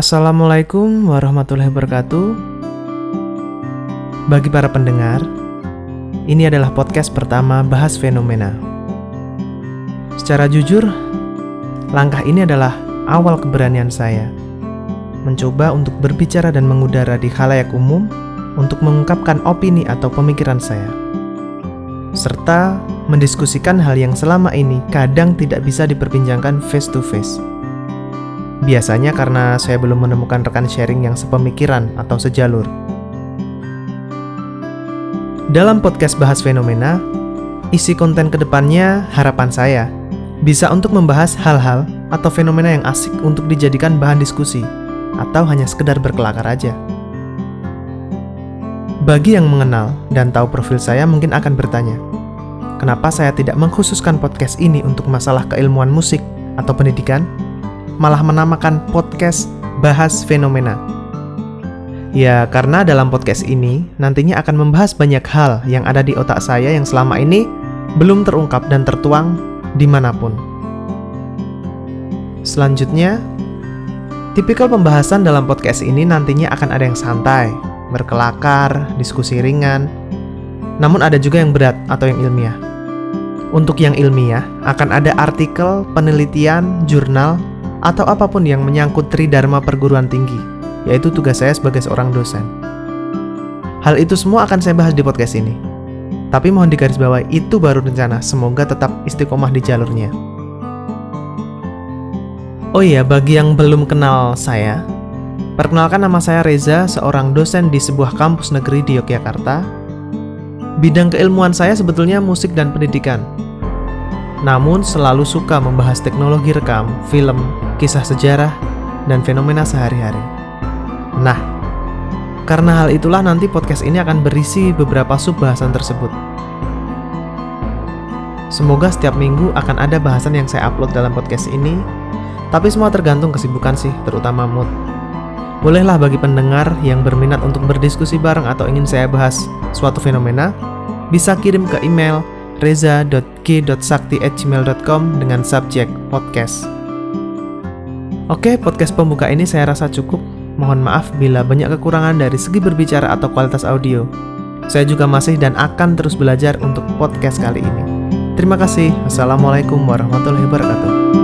Assalamualaikum warahmatullahi wabarakatuh. Bagi para pendengar, ini adalah podcast pertama Bahas Fenomena. Secara jujur, langkah ini adalah awal keberanian saya mencoba untuk berbicara dan mengudara di khalayak umum untuk mengungkapkan opini atau pemikiran saya serta mendiskusikan hal yang selama ini kadang tidak bisa diperbincangkan face to face. Biasanya karena saya belum menemukan rekan sharing yang sepemikiran atau sejalur. Dalam podcast Bahas Fenomena, isi konten ke depannya harapan saya bisa untuk membahas hal-hal atau fenomena yang asik untuk dijadikan bahan diskusi, atau hanya sekedar berkelakar aja. Bagi yang mengenal dan tahu profil saya mungkin akan bertanya, kenapa saya tidak mengkhususkan podcast ini untuk masalah keilmuan musik atau pendidikan? Malah menamakan podcast Bahas Fenomena. Ya, karena dalam podcast ini nantinya akan membahas banyak hal yang ada di otak saya yang selama ini belum terungkap dan tertuang di mana pun. Selanjutnya, tipikal pembahasan dalam podcast ini nantinya akan ada yang santai, berkelakar, diskusi ringan, namun ada juga yang berat atau yang ilmiah. Untuk yang ilmiah, akan ada artikel, penelitian, jurnal, atau apa pun yang menyangkut tridharma perguruan tinggi, yaitu tugas saya sebagai seorang dosen. Hal itu semua akan saya bahas di podcast ini. Tapi mohon digarisbawahi itu baru rencana, semoga tetap istiqomah di jalurnya. Oh iya, bagi yang belum kenal saya, perkenalkan nama saya Reza, seorang dosen di sebuah kampus negeri di Yogyakarta. Bidang keilmuan saya sebetulnya musik dan pendidikan, namun selalu suka membahas teknologi rekam, film, kisah sejarah, dan fenomena sehari-hari. Nah, karena hal itulah nanti podcast ini akan berisi beberapa sub bahasan tersebut. Semoga setiap minggu akan ada bahasan yang saya upload dalam podcast ini, tapi semua tergantung kesibukan sih, terutama mood. Bolehlah bagi pendengar yang berminat untuk berdiskusi bareng atau ingin saya bahas suatu fenomena, bisa kirim ke email reza.k.sakti@gmail.com dengan subjek podcast. Oke, podcast pembuka ini saya rasa cukup. Mohon maaf bila banyak kekurangan dari segi berbicara atau kualitas audio. Saya juga masih dan akan terus belajar untuk podcast kali ini. Terima kasih. Wassalamualaikum warahmatullahi wabarakatuh.